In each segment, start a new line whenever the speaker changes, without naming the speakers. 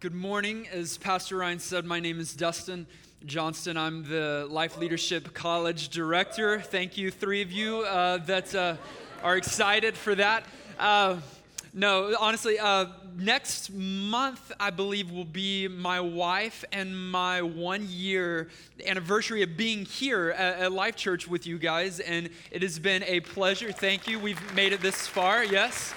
Good morning. As Pastor Ryan said, my name is Dustin Johnston. I'm the Life Leadership College Director. Thank you, three of you uh, that uh, are excited for that. Uh, no, honestly, uh, next month, I believe, will be my wife and my one year anniversary of being here at, at Life Church with you guys. And it has been a pleasure. Thank you. We've made it this far. Yes,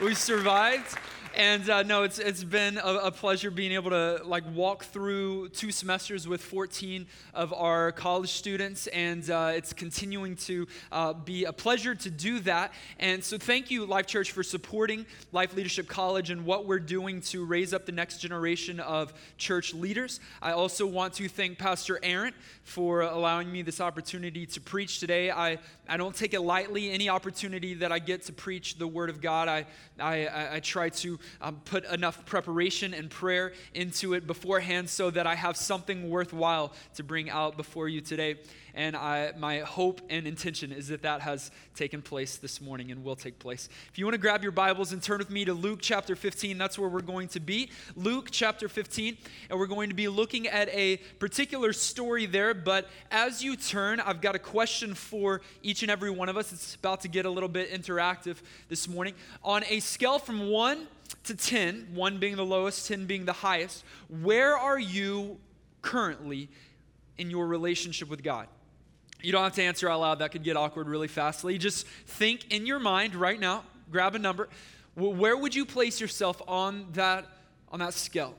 we survived. And uh, no, it's, it's been a, a, pleasure being able to like walk through two semesters with 14 of our college students, and uh, it's continuing to uh, be a pleasure to do that. And so, thank you, Life Church, for supporting Life Leadership College and what we're doing to raise up the next generation of church leaders. I also want to thank Pastor Aaron for allowing me this opportunity to preach today. I, I don't take it lightly. Any opportunity that I get to preach the Word of God, I, I, I try to um, put enough preparation and prayer into it beforehand so that I have something worthwhile to bring out before you today. And I, my hope and intention is that that has taken place this morning and will take place. If you want to grab your Bibles and turn with me to Luke chapter 15, that's where we're going to be. Luke chapter 15, and we're going to be looking at a particular story there. But as you turn, I've got a question for each and every one of us. It's about to get a little bit interactive this morning. On a scale from one to 10, 1 being the lowest, 10 being the highest, where are you currently in your relationship with God? You don't have to answer out loud, that could get awkward really fastly. Just think in your mind right now, grab a number. Where would you place yourself on that, on that scale?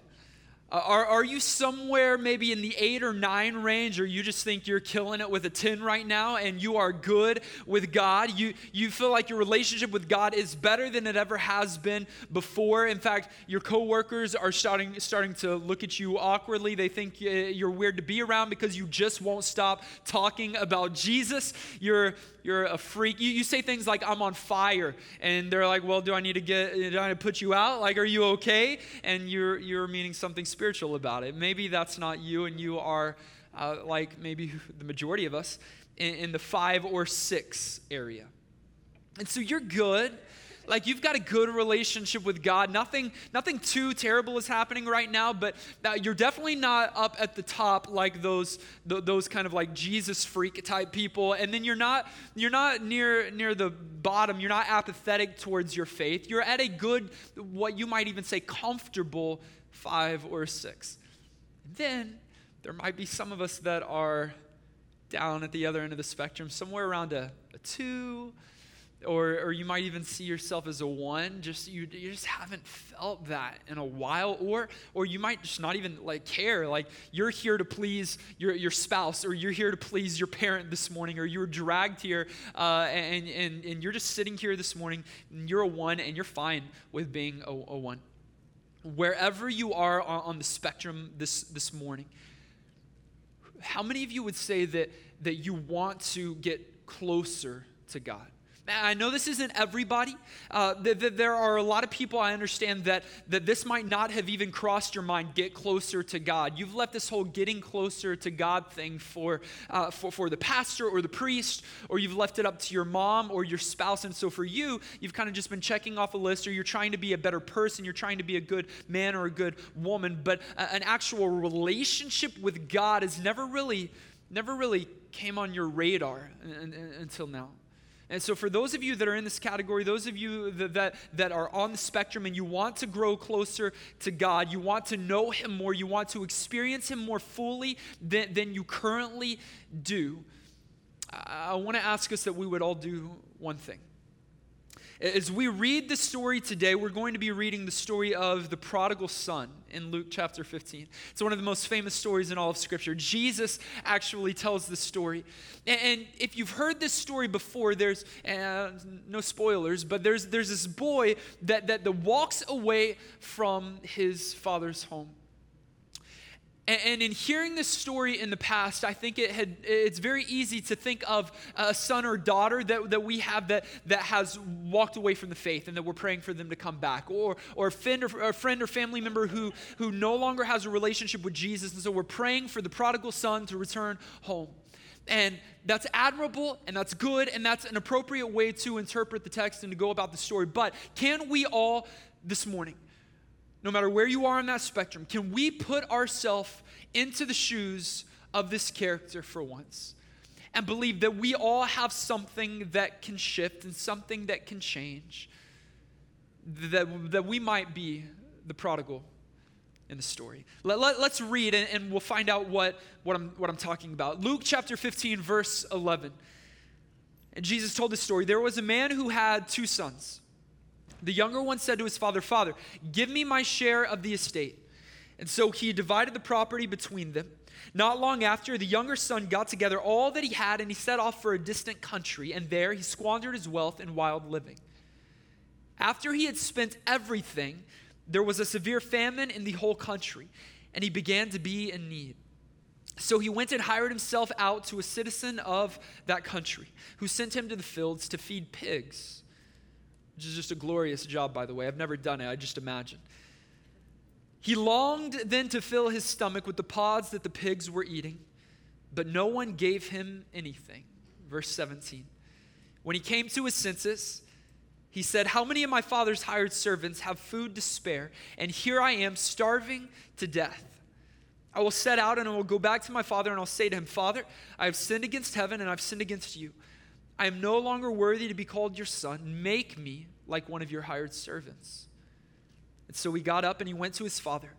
Uh, are, are you somewhere maybe in the eight or nine range, or you just think you're killing it with a 10 right now and you are good with God? You, you feel like your relationship with God is better than it ever has been before. In fact, your coworkers are starting, starting to look at you awkwardly. They think uh, you're weird to be around because you just won't stop talking about Jesus. You're, you're a freak. You, you say things like, I'm on fire. And they're like, well, do I need to get, do I put you out? Like, are you okay? And you're, you're meaning something spiritual about it. Maybe that's not you and you are uh, like maybe the majority of us in, in the five or six area. And so you're good like you've got a good relationship with God. Nothing, nothing too terrible is happening right now, but uh, you're definitely not up at the top like those, those kind of like Jesus freak type people. And then you're not, you're not near, near the bottom. You're not apathetic towards your faith. You're at a good, what you might even say, comfortable five or six. And Then there might be some of us that are down at the other end of the spectrum, somewhere around a, a two, or, or you might even see yourself as a one just you, you just haven't felt that in a while or or you might just not even like care like you're here to please your, your spouse or you're here to please your parent this morning or you were dragged here uh, and, and, and you're just sitting here this morning and you're a one and you're fine with being a, a one. Wherever you are on, on the spectrum this this morning how many of you would say that that you want to get closer to god I know this isn't everybody. Uh, th- th- there are a lot of people I understand that, that this might not have even crossed your mind get closer to God. You've left this whole getting closer to God thing for, uh, for, for the pastor or the priest, or you've left it up to your mom or your spouse. And so for you, you've kind of just been checking off a list, or you're trying to be a better person, you're trying to be a good man or a good woman. But a- an actual relationship with God has never really, never really came on your radar until now. And so, for those of you that are in this category, those of you that, that, that, are on the spectrum and you want to grow closer to God, you want to know Him more, you want to experience Him more fully than, than you currently do, I, I want to ask us that we would all do one thing. As we read the story today, we're going to be reading the story of the prodigal son in Luke chapter 15. It's one of the most famous stories in all of Scripture. Jesus actually tells this story. And if you've heard this story before, there's uh, no spoilers, but there's, there's this boy that, that, that walks away from his father's home. And, in hearing this story in the past, I think it had, it's very easy to think of a son or daughter that, that we have that, that has walked away from the faith and that we're praying for them to come back. Or, or, a, friend or a friend or family member who, who no longer has a relationship with Jesus. And so we're praying for the prodigal son to return home. And that's admirable and that's good and that's an appropriate way to interpret the text and to go about the story. But can we all this morning no matter where you are on that spectrum, can we put ourselves into the shoes of this character for once and believe that we all have something that can shift and something that can change? That, that we might be the prodigal in the story. Let, us let, read and, and, we'll find out what, what, I'm, what I'm talking about. Luke chapter 15, verse 11. And Jesus told this story. There was a man who had two sons. The younger one said to his father, Father, give me my share of the estate. And so he divided the property between them. Not long after, the younger son got together all that he had and he set off for a distant country, and there he squandered his wealth in wild living. After he had spent everything, there was a severe famine in the whole country, and he began to be in need. So he went and hired himself out to a citizen of that country, who sent him to the fields to feed pigs which is just a glorious job, by the way. I've never done it, I just imagine. He longed then to fill his stomach with the pods that the pigs were eating, but no one gave him anything. Verse 17. When he came to his senses, he said, How many of my father's hired servants have food to spare? And here I am, starving to death. I will set out and I will go back to my father and I'll say to him, Father, I have sinned against heaven and I've sinned against you. I am no longer worthy to be called your son. Make me like one of your hired servants. And so he got up and he went to his father.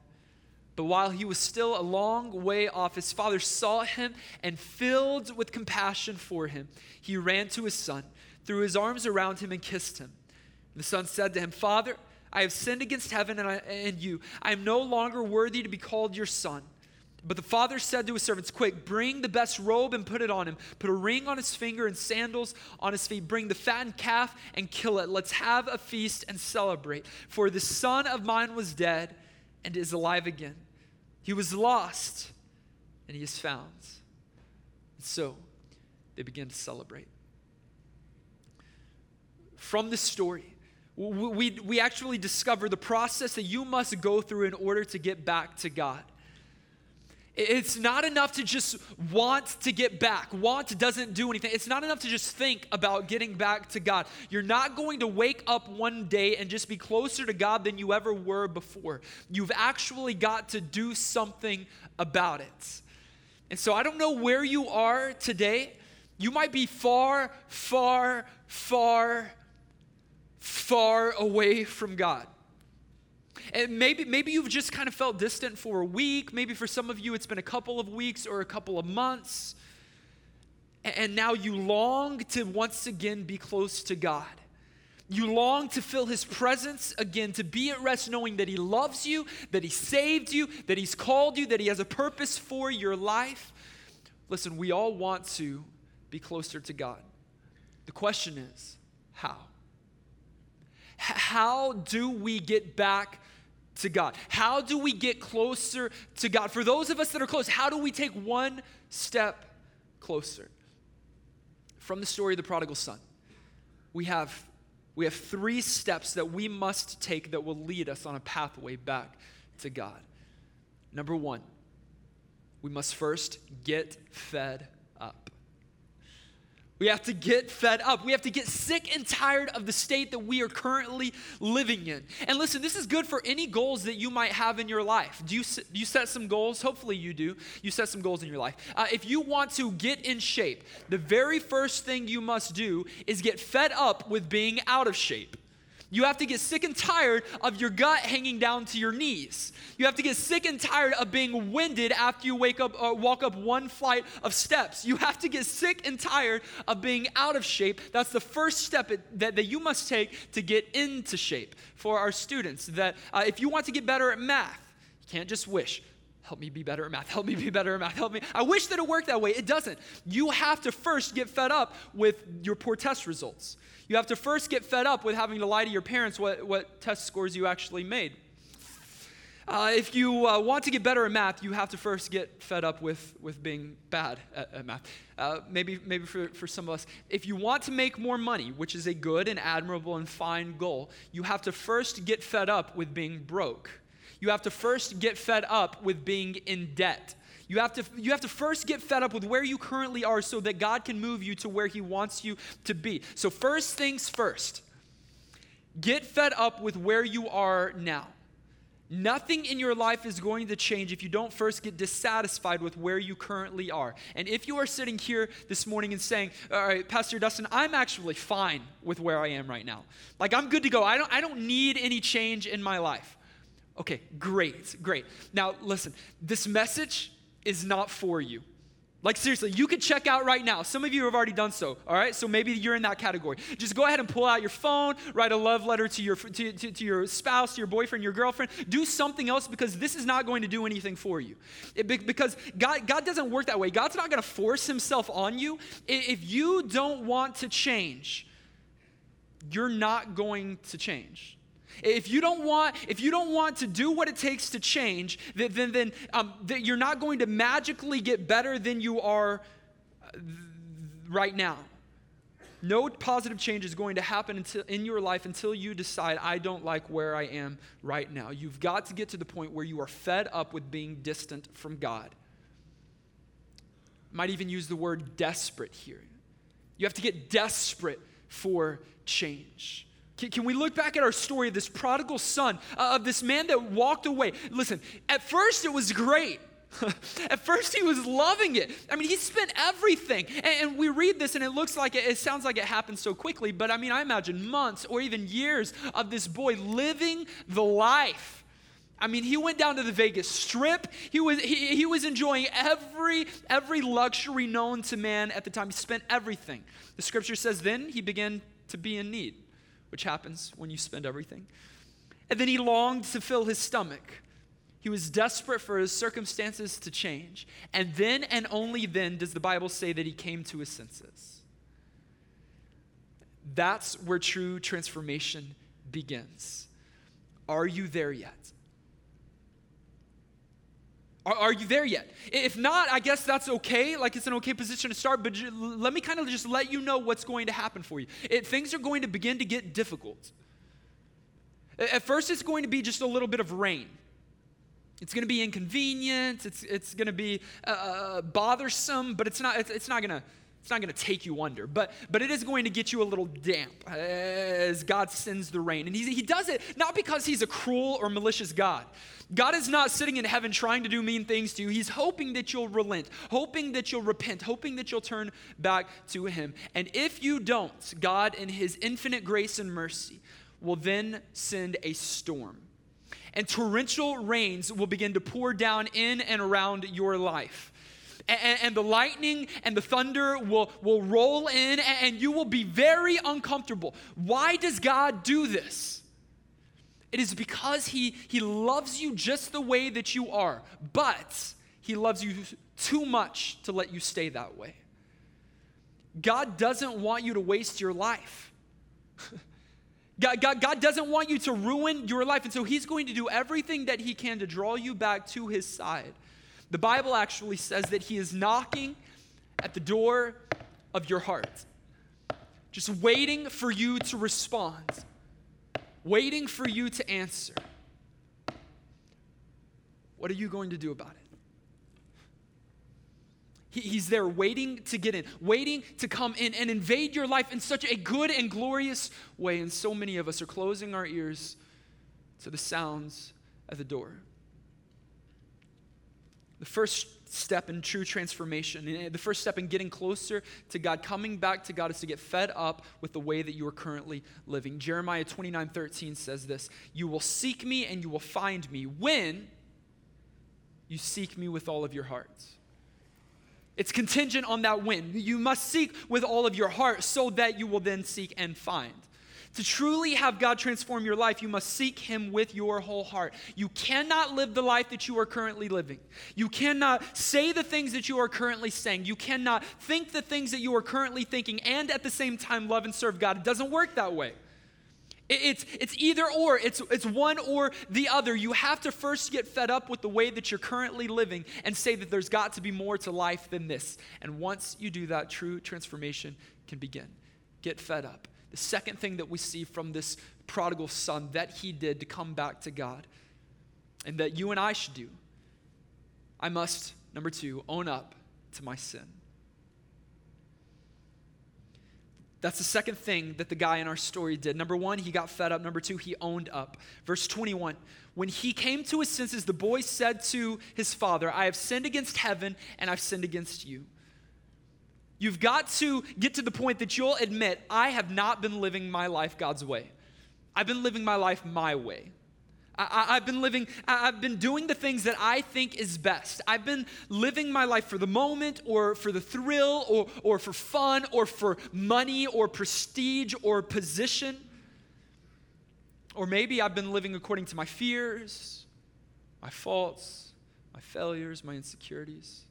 But while he was still a long way off, his father saw him and, filled with compassion for him, he ran to his son, threw his arms around him, and kissed him. The son said to him, Father, I have sinned against heaven and, I, and you. I am no longer worthy to be called your son. But the father said to his servants, Quick, bring the best robe and put it on him. Put a ring on his finger and sandals on his feet. Bring the fattened calf and kill it. Let's have a feast and celebrate. For the son of mine was dead and is alive again. He was lost and he is found. And so they begin to celebrate. From this story, we, we actually discover the process that you must go through in order to get back to God. It's not enough to just want to get back. Want doesn't do anything. It's not enough to just think about getting back to God. You're not going to wake up one day and just be closer to God than you ever were before. You've actually got to do something about it. And so I don't know where you are today. You might be far, far, far, far away from God. And maybe, maybe you've just kind of felt distant for a week. Maybe for some of you, it's been a couple of weeks or a couple of months. And now you long to once again be close to God. You long to feel His presence again, to be at rest knowing that He loves you, that He saved you, that He's called you, that He has a purpose for your life. Listen, we all want to be closer to God. The question is, how? How do we get back to God? How do we get closer to God? For those of us that are close, how do we take one step closer? From the story of the prodigal son, we have, we have three steps that we must take that will lead us on a pathway back to God. Number one, we must first get fed up. We have to get fed up. We have to get sick and tired of the state that we are currently living in. And listen, this is good for any goals that you might have in your life. Do you, do you set some goals? Hopefully, you do. You set some goals in your life. Uh, if you want to get in shape, the very first thing you must do is get fed up with being out of shape. You have to get sick and tired of your gut hanging down to your knees. You have to get sick and tired of being winded after you wake up, uh, walk up one flight of steps. You have to get sick and tired of being out of shape. That's the first step that, that you must take to get into shape for our students. That uh, if you want to get better at math, you can't just wish help me be better at math, help me be better at math, help me. I wish that it worked that way. It doesn't. You have to first get fed up with your poor test results. You have to first get fed up with having to lie to your parents what, what test scores you actually made. Uh, if you uh, want to get better at math, you have to first get fed up with, with being bad at, at math. Uh, maybe maybe for, for some of us, if you want to make more money, which is a good and admirable and fine goal, you have to first get fed up with being broke. You have to first get fed up with being in debt. You have, to, you have to first get fed up with where you currently are so that God can move you to where He wants you to be. So, first things first, get fed up with where you are now. Nothing in your life is going to change if you don't first get dissatisfied with where you currently are. And if you are sitting here this morning and saying, All right, Pastor Dustin, I'm actually fine with where I am right now. Like, I'm good to go. I don't, I don't need any change in my life. Okay, great, great. Now, listen, this message is not for you. Like, seriously, you could check out right now. Some of you have already done so, all right? So maybe you're in that category. Just go ahead and pull out your phone, write a love letter to your, to, to, to your spouse, to your boyfriend, your girlfriend. Do something else because this is not going to do anything for you. It, because God, God doesn't work that way. God's not going to force himself on you. If you don't want to change, you're not going to change. If you don't want, if you don't want to do what it takes to change, then, then, then um, that you're not going to magically get better than you are uh, right now. No positive change is going to happen until, in your life until you decide, I don't like where I am right now. You've got to get to the point where you are fed up with being distant from God. Might even use the word desperate here. You have to get desperate for change. Can we look back at our story of this prodigal son, uh, of this man that walked away? Listen, at first it was great. At first, he was loving it. I mean, he spent everything. And, we read this, and it looks like it, it sounds like it happened so quickly, but I mean, I imagine months or even years of this boy living the life. I mean, he went down to the Vegas Strip. He was, he, he was enjoying every, every luxury known to man at the time. He spent everything. The scripture says then he began to be in need which happens when you spend everything. And then he longed to fill his stomach. He was desperate for his circumstances to change. And then and only then does the Bible say that he came to his senses. That's where true transformation begins. Are you there yet? Are, are, you there yet? If not, I guess that's okay. Like it's an okay position to start, but let me kind of just let you know what's going to happen for you. It, things are going to begin to get difficult. At first, it's going to be just a little bit of rain. It's going to be inconvenient. It's, it's going to be uh, uh, bothersome, but it's not, it's, it's not going to it's not going to take you under, but, but it is going to get you a little damp as God sends the rain. And he, he does it not because he's a cruel or malicious God. God is not sitting in heaven trying to do mean things to you. He's hoping that you'll relent, hoping that you'll repent, hoping that you'll turn back to him. And if you don't, God, in his infinite grace and mercy, will then send a storm. And torrential rains will begin to pour down in and around your life and, and, the lightning and the thunder will, will roll in, and you will be very uncomfortable. Why does God do this? It is because he, he loves you just the way that you are, but He loves you too much to let you stay that way. God doesn't want you to waste your life. God, God, God, doesn't want you to ruin your life, and so He's going to do everything that He can to draw you back to His side. The Bible actually says that He is knocking at the door of your heart, just waiting for you to respond, waiting for you to answer. What are you going to do about it? he's there waiting to get in, waiting to come in and invade your life in such a good and glorious way. And so many of us are closing our ears to the sounds at the door. The first step in true transformation, eh, the first step in getting closer to God, coming back to God, is to get fed up with the way that you are currently living. Jeremiah 29 13 says this You will seek me and you will find me when you seek me with all of your hearts. It's contingent on that when. You must seek with all of your heart so that you will then seek and find. To truly have God transform your life, you must seek Him with your whole heart. You cannot live the life that you are currently living. You cannot say the things that you are currently saying. You cannot think the things that you are currently thinking and at the same time love and serve God. It doesn't work that way. It's, it's either or, it's, it's one or the other. You have to first get fed up with the way that you're currently living and say that there's got to be more to life than this. And once you do that, true transformation can begin. Get fed up. The second thing that we see from this prodigal son that he did to come back to God and that you and I should do, I must, number two, own up to my sin. That's the second thing that the guy in our story did. Number one, he got fed up. Number two, he owned up. Verse 21 When he came to his senses, the boy said to his father, I have sinned against heaven and I've sinned against you. You've got to get to the point that you'll admit, I have not been living my life God's way. I've been living my life my way. I, have been living, I've been doing the things that I think is best. I've been living my life for the moment or for the thrill or, or for fun or for money or prestige or position. Or maybe I've been living according to my fears, my faults, my failures, my insecurities.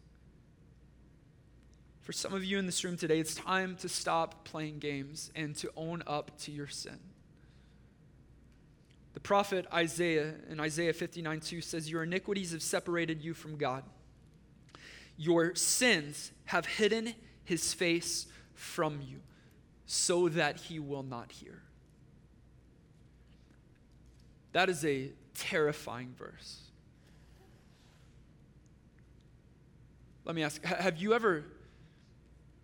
For some of you in this room today, it's time to stop playing games and to own up to your sin. The prophet Isaiah in Isaiah 59 2 says, Your iniquities have separated you from God. Your sins have hidden his face from you so that he will not hear. That is a terrifying verse. Let me ask have you ever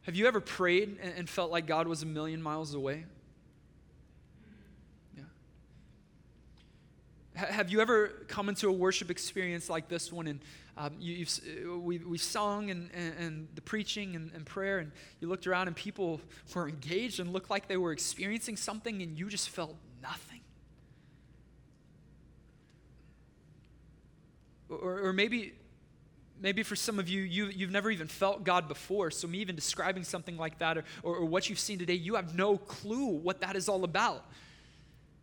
have you ever prayed and felt like God was a million miles away? Yeah. Have you ever come into a worship experience like this one and um, you, have we, we sung and, and, and the preaching and, and, prayer, and you looked around and people were engaged and looked like they were experiencing something, and you just felt nothing? Or, or maybe, maybe for some of you, you, you've never even felt God before, so me even describing something like that or, or, or what you've seen today, you have no clue what that is all about.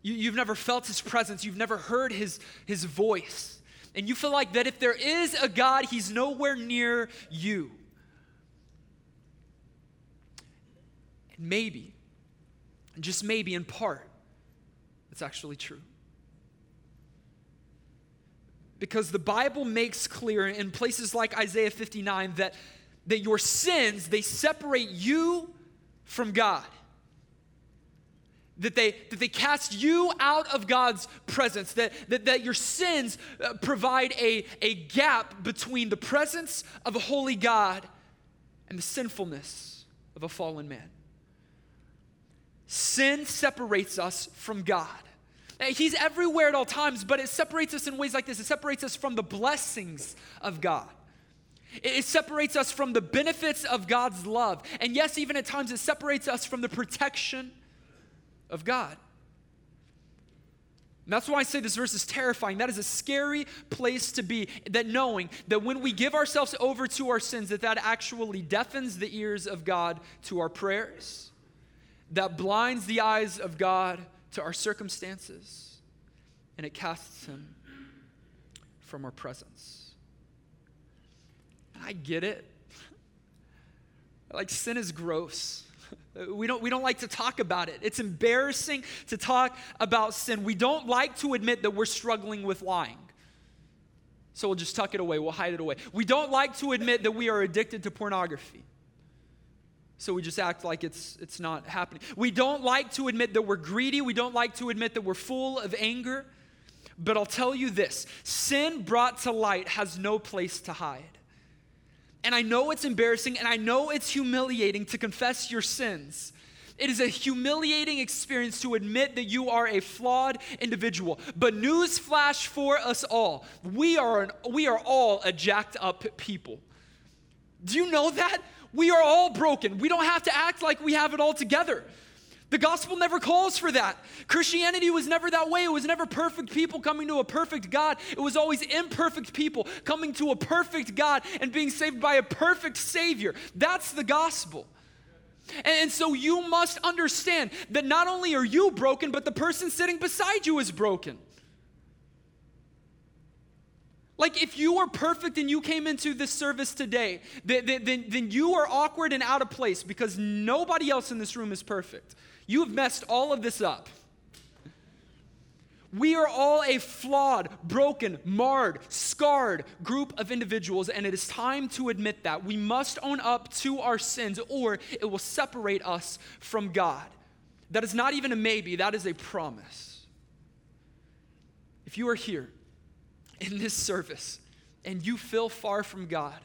You, have never felt his presence, you've never heard his, his voice. And you feel like that if there is a God, he's nowhere near you. And maybe, just maybe in part, it's actually true. Because the Bible makes clear in places like Isaiah 59 that, that your sins, they separate you from God that they, that they cast you out of God's presence, that, that, that your sins uh, provide a, a gap between the presence of a holy God and the sinfulness of a fallen man. Sin separates us from God. Uh, he's everywhere at all times, but it separates us in ways like this. It separates us from the blessings of God. It separates us from the benefits of God's love. And yes, even at times, it separates us from the protection of God. And that's why I say this verse is terrifying. That is a scary place to be. That knowing that when we give ourselves over to our sins, that that actually deafens the ears of God to our prayers, that blinds the eyes of God to our circumstances, and it casts Him from our presence. And I get it. Like sin is gross. We don't, we don't like to talk about it. It's embarrassing to talk about sin. We don't like to admit that we're struggling with lying. So we'll just tuck it away, we'll hide it away. We don't like to admit that we are addicted to pornography. So we just act like it's, it's not happening. We don't like to admit that we're greedy. We don't like to admit that we're full of anger. But I'll tell you this sin brought to light has no place to hide. And I know it's embarrassing and I know it's humiliating to confess your sins. It is a humiliating experience to admit that you are a flawed individual. But newsflash for us all we are, an, we are all a jacked up people. Do you know that? We are all broken. We don't have to act like we have it all together. The gospel never calls for that. Christianity was never that way. It was never perfect people coming to a perfect God. It was always imperfect people coming to a perfect God and being saved by a perfect Savior. That's the gospel. And, so you must understand that not only are you broken, but the person sitting beside you is broken. Like, if you were perfect and you came into this service today, then, then, then you are awkward and out of place because nobody else in this room is perfect. You have messed all of this up. We are all a flawed, broken, marred, scarred group of individuals, and it is time to admit that. We must own up to our sins, or it will separate us from God. That is not even a maybe, that is a promise. If you are here in this service and you feel far from God,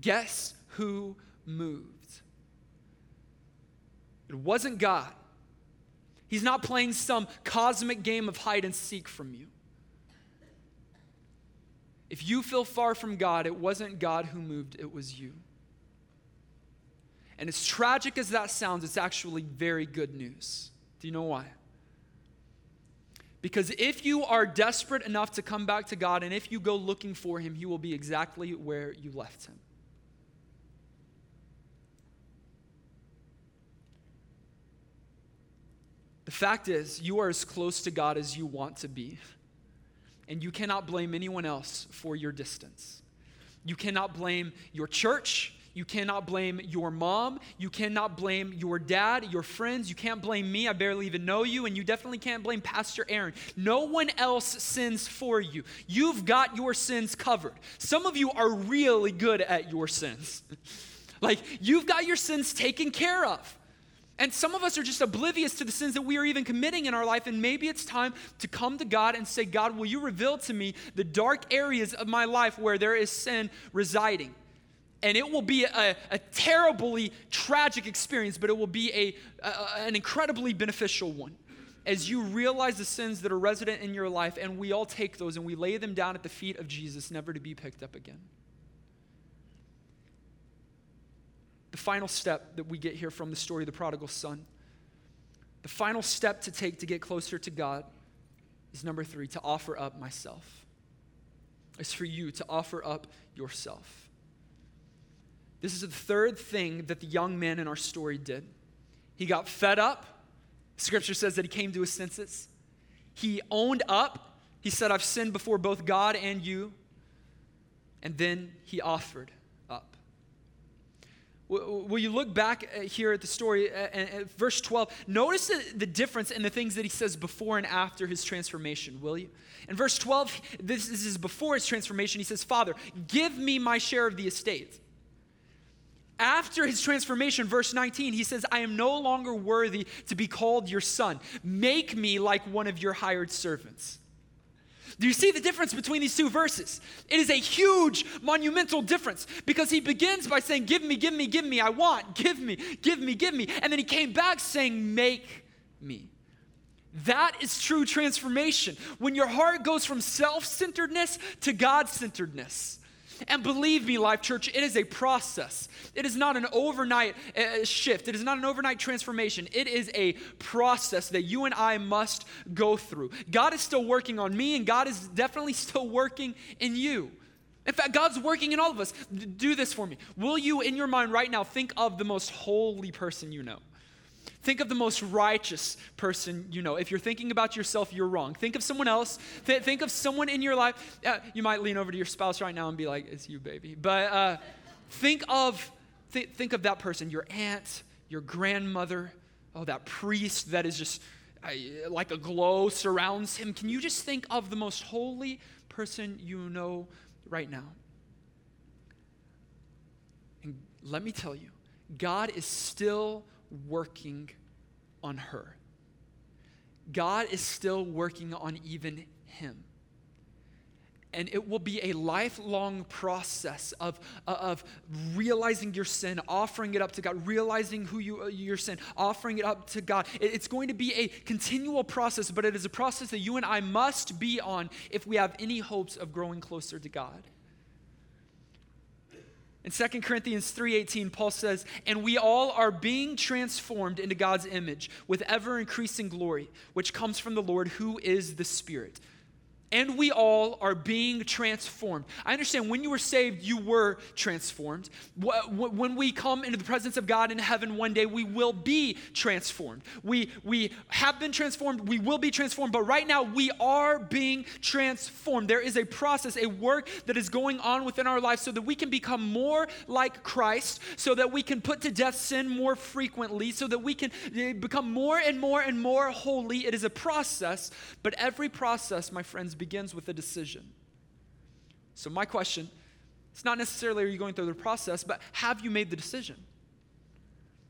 guess who moved? It wasn't God. He's not playing some cosmic game of hide and seek from you. If you feel far from God, it wasn't God who moved, it was you. And as tragic as that sounds, it's actually very good news. Do you know why? Because if you are desperate enough to come back to God and if you go looking for Him, He will be exactly where you left Him. The fact is, you are as close to God as you want to be, and you cannot blame anyone else for your distance. You cannot blame your church. You cannot blame your mom. You cannot blame your dad, your friends. You can't blame me. I barely even know you. And you definitely can't blame Pastor Aaron. No one else sins for you. You've got your sins covered. Some of you are really good at your sins. like, you've got your sins taken care of. And some of us are just oblivious to the sins that we are even committing in our life. And maybe it's time to come to God and say, God, will you reveal to me the dark areas of my life where there is sin residing? And it will be a, a terribly tragic experience, but it will be a, a, an incredibly beneficial one. As you realize the sins that are resident in your life, and we all take those and we lay them down at the feet of Jesus, never to be picked up again. the final step that we get here from the story of the prodigal son, the final step to take to get closer to God is number three to offer up myself. It's for you to offer up yourself. This is the third thing that the young man in our story did. He got fed up. Scripture says that he came to his senses. He owned up. He said, I've sinned before both God and you. And then he offered. Up. Will you look back uh, here at the story, uh, verse 12? Notice the difference in the things that he says before and after his transformation, will you? In verse 12, this is before his transformation. He says, Father, give me my share of the estate. After his transformation, verse 19, he says, I am no longer worthy to be called your son. Make me like one of your hired servants. Do you see the difference between these two verses? It is a huge, monumental difference because he begins by saying, Give me, give me, give me, I want, give me, give me, give me. And then he came back saying, Make me. That is true transformation. When your heart goes from self centeredness to God centeredness. And believe me, Life Church, it is a process. It is not an overnight uh, shift, it is not an overnight transformation. It is a process that you and I must go through. God is still working on me, and God is definitely still working in you. In fact, God's working in all of us. Do this for me. Will you, in your mind right now, think of the most holy person you know? Think of the most righteous person you know. If you're thinking about yourself, you're wrong. Think of someone else. Th- think of someone in your life. Uh, you might lean over to your spouse right now and be like, "It's you, baby." But uh, think of th- think of that person. Your aunt, your grandmother. Oh, that priest that is just uh, like a glow surrounds him. Can you just think of the most holy person you know right now? And let me tell you, God is still working on her. God is still working on even him. And it will be a lifelong process of, uh, of realizing your sin, offering it up to God, realizing who you uh, your sin, offering it up to God. It's going to be a continual process, but it is a process that you and I must be on if we have any hopes of growing closer to God. In 2 Corinthians 3:18 Paul says, "And we all are being transformed into God's image with ever increasing glory, which comes from the Lord who is the Spirit." And we all are being transformed. I understand when you were saved, you were transformed. When we come into the presence of God in heaven one day, we will be transformed. We, we have been transformed, we will be transformed, but right now we are being transformed. There is a process, a work that is going on within our life so that we can become more like Christ, so that we can put to death sin more frequently, so that we can eh, become more and more and more holy. It is a process, but every process, my friends, begins with a decision. So, my question it's not necessarily are you going through the process, but have you made the decision?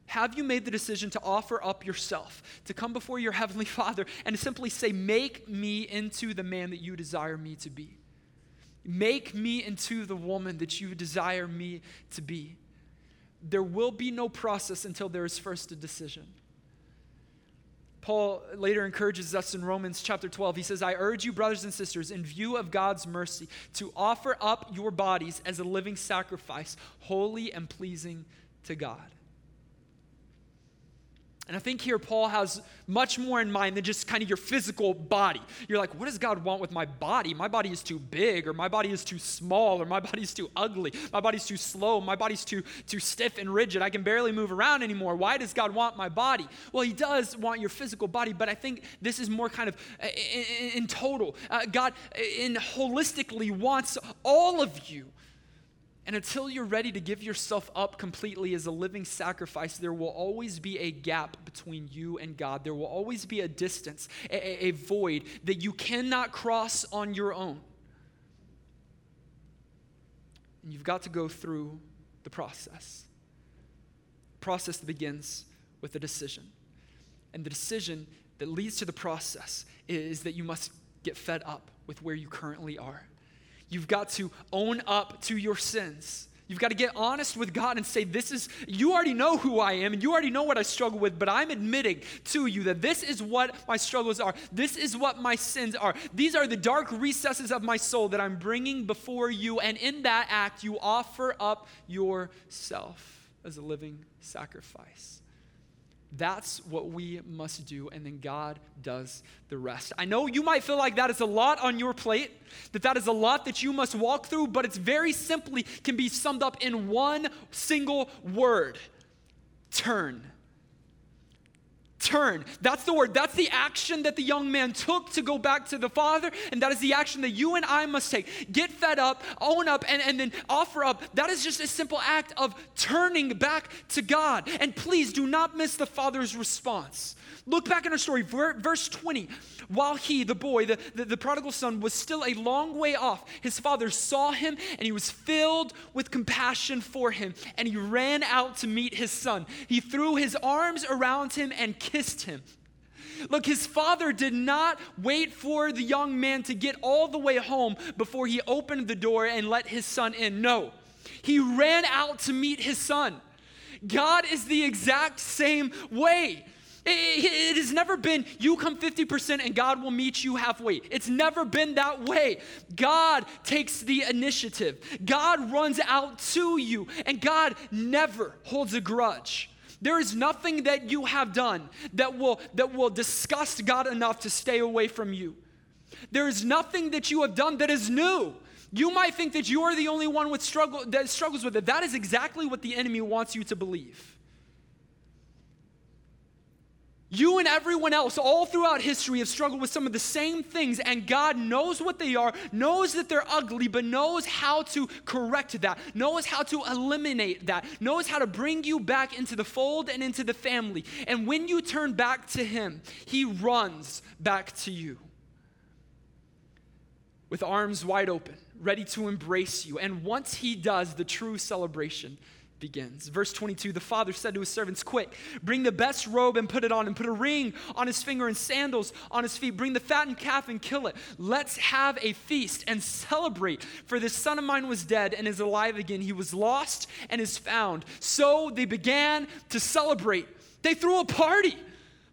Have you made the decision to offer up yourself, to come before your Heavenly Father and to simply say, Make me into the man that you desire me to be? Make me into the woman that you desire me to be. There will be no process until there is first a decision. Paul later encourages us in Romans chapter 12. He says, I urge you, brothers and sisters, in view of God's mercy, to offer up your bodies as a living sacrifice, holy and pleasing to God. And I think here Paul has much more in mind than just kind of your physical body. You're like, what does God want with my body? My body is too big, or my body is too small, or my body is too ugly, my body's too slow, my body's too, too stiff and rigid. I can barely move around anymore. Why does God want my body? Well, He does want your physical body, but I think this is more kind of uh, in, in total. Uh, God, in holistically, wants all of you and until you're ready to give yourself up completely as a living sacrifice, there will always be a gap between you and God. There will always be a distance, a, a void that you cannot cross on your own. And you've got to go through the process. Process that begins with a decision. And the decision that leads to the process is that you must get fed up with where you currently are. You've got to own up to your sins. You've got to get honest with God and say, This is, you already know who I am and you already know what I struggle with, but I'm admitting to you that this is what my struggles are. This is what my sins are. These are the dark recesses of my soul that I'm bringing before you. And in that act, you offer up yourself as a living sacrifice. That's what we must do, and then God does the rest. I know you might feel like that is a lot on your plate, that that is a lot that you must walk through, but it's very simply can be summed up in one single word turn turn. That's the word. That's the action that the young man took to go back to the Father. And that is the action that you and I must take. Get fed up, own up, and, and then offer up. That is just a simple act of turning back to God. And please do not miss the Father's response. Look back in our story, verse 20. While he, the boy, the, the, the, prodigal son, was still a long way off, his father saw him and he was filled with compassion for him. And he ran out to meet his son. He threw his arms around him and kissed him. Look, his father did not wait for the young man to get all the way home before he opened the door and let his son in. No, he ran out to meet his son. God is the exact same way. It, has never been you come 50% and God will meet you halfway. It's never been that way. God takes the initiative, God runs out to you, and God never holds a grudge. There is nothing that you have done that will, that will disgust God enough to stay away from you. There is nothing that you have done that is new. You might think that you are the only one with struggle, that struggles with it. That is exactly what the enemy wants you to believe. You and everyone else all throughout history have struggled with some of the same things, and God knows what they are, knows that they're ugly, but knows how to correct that, knows how to eliminate that, knows how to bring you back into the fold and into the family. And when you turn back to Him, He runs back to you with arms wide open, ready to embrace you. And once He does, the true celebration begins. Verse 22 The father said to his servants, Quick, bring the best robe and put it on, and put a ring on his finger and sandals on his feet. Bring the fattened calf and kill it. Let's have a feast and celebrate. For this son of mine was dead and is alive again. He was lost and is found. So they began to celebrate. They threw a party.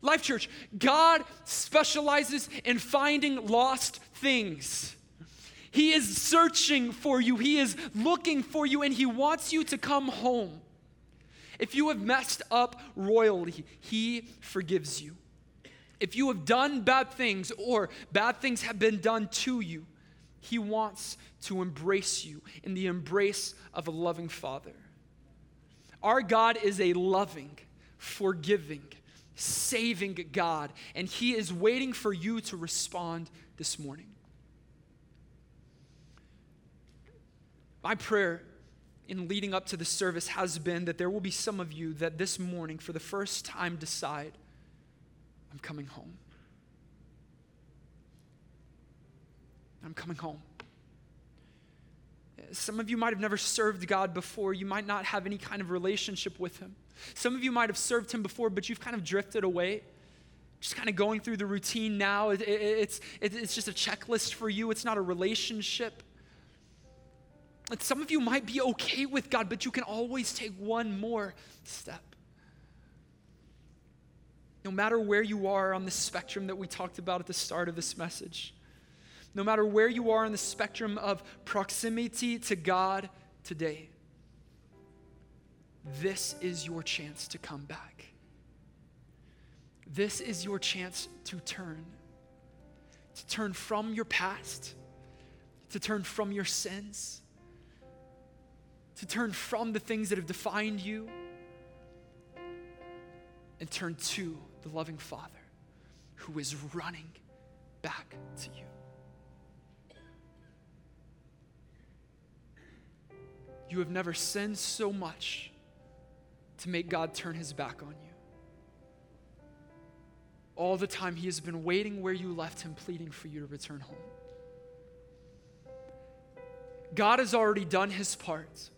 Life Church, God specializes in finding lost things. He is searching for you, He is looking for you, and He wants you to come home. If you have messed up royally, He forgives you. If you have done bad things or bad things have been done to you, He wants to embrace you in the embrace of a loving Father. Our God is a loving, forgiving, saving God, and He is waiting for you to respond this morning. My prayer in leading up to the service has been that there will be some of you that this morning, for the first time, decide, I'm coming home. I'm coming home. Some of you might have never served God before. You might not have any kind of relationship with Him. Some of you might have served Him before, but you've kind of drifted away. Just kind of going through the routine now. It, it, it's, it, it's just a checklist for you, it's not a relationship. And some of you might be okay with God, but you can always take one more step. No matter where you are on the spectrum that we talked about at the start of this message, no matter where you are on the spectrum of proximity to God today, this is your chance to come back. This is your chance to turn. To turn from your past, to turn from your sins, to turn from the things that have defined you, and turn to the loving Father who is running back to you. You have never sinned so much to make God turn his back on you. All the time, he has been waiting where you left him, pleading for you to return home. God has already done his part.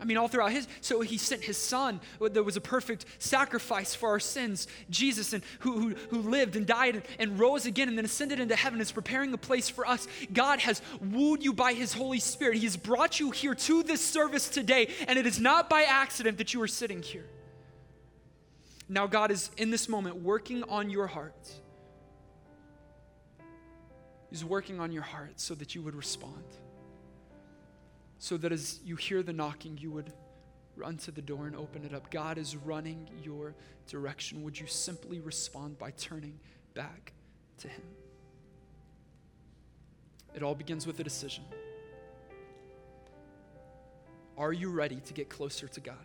I mean, all throughout his, so he sent his son uh, that was a perfect sacrifice for our sins, Jesus, and who, who, who lived and died and, and rose again and then ascended into heaven, is preparing a place for us. God has wooed you by his Holy Spirit. He has brought you here to this service today, and it is not by accident that you are sitting here. Now, God is in this moment working on your heart. He's working on your heart so that you would respond so that as you hear the knocking, you would run to the door and open it up. God is running your direction. Would you simply respond by turning back to Him? It all begins with a decision. Are you ready to get closer to God?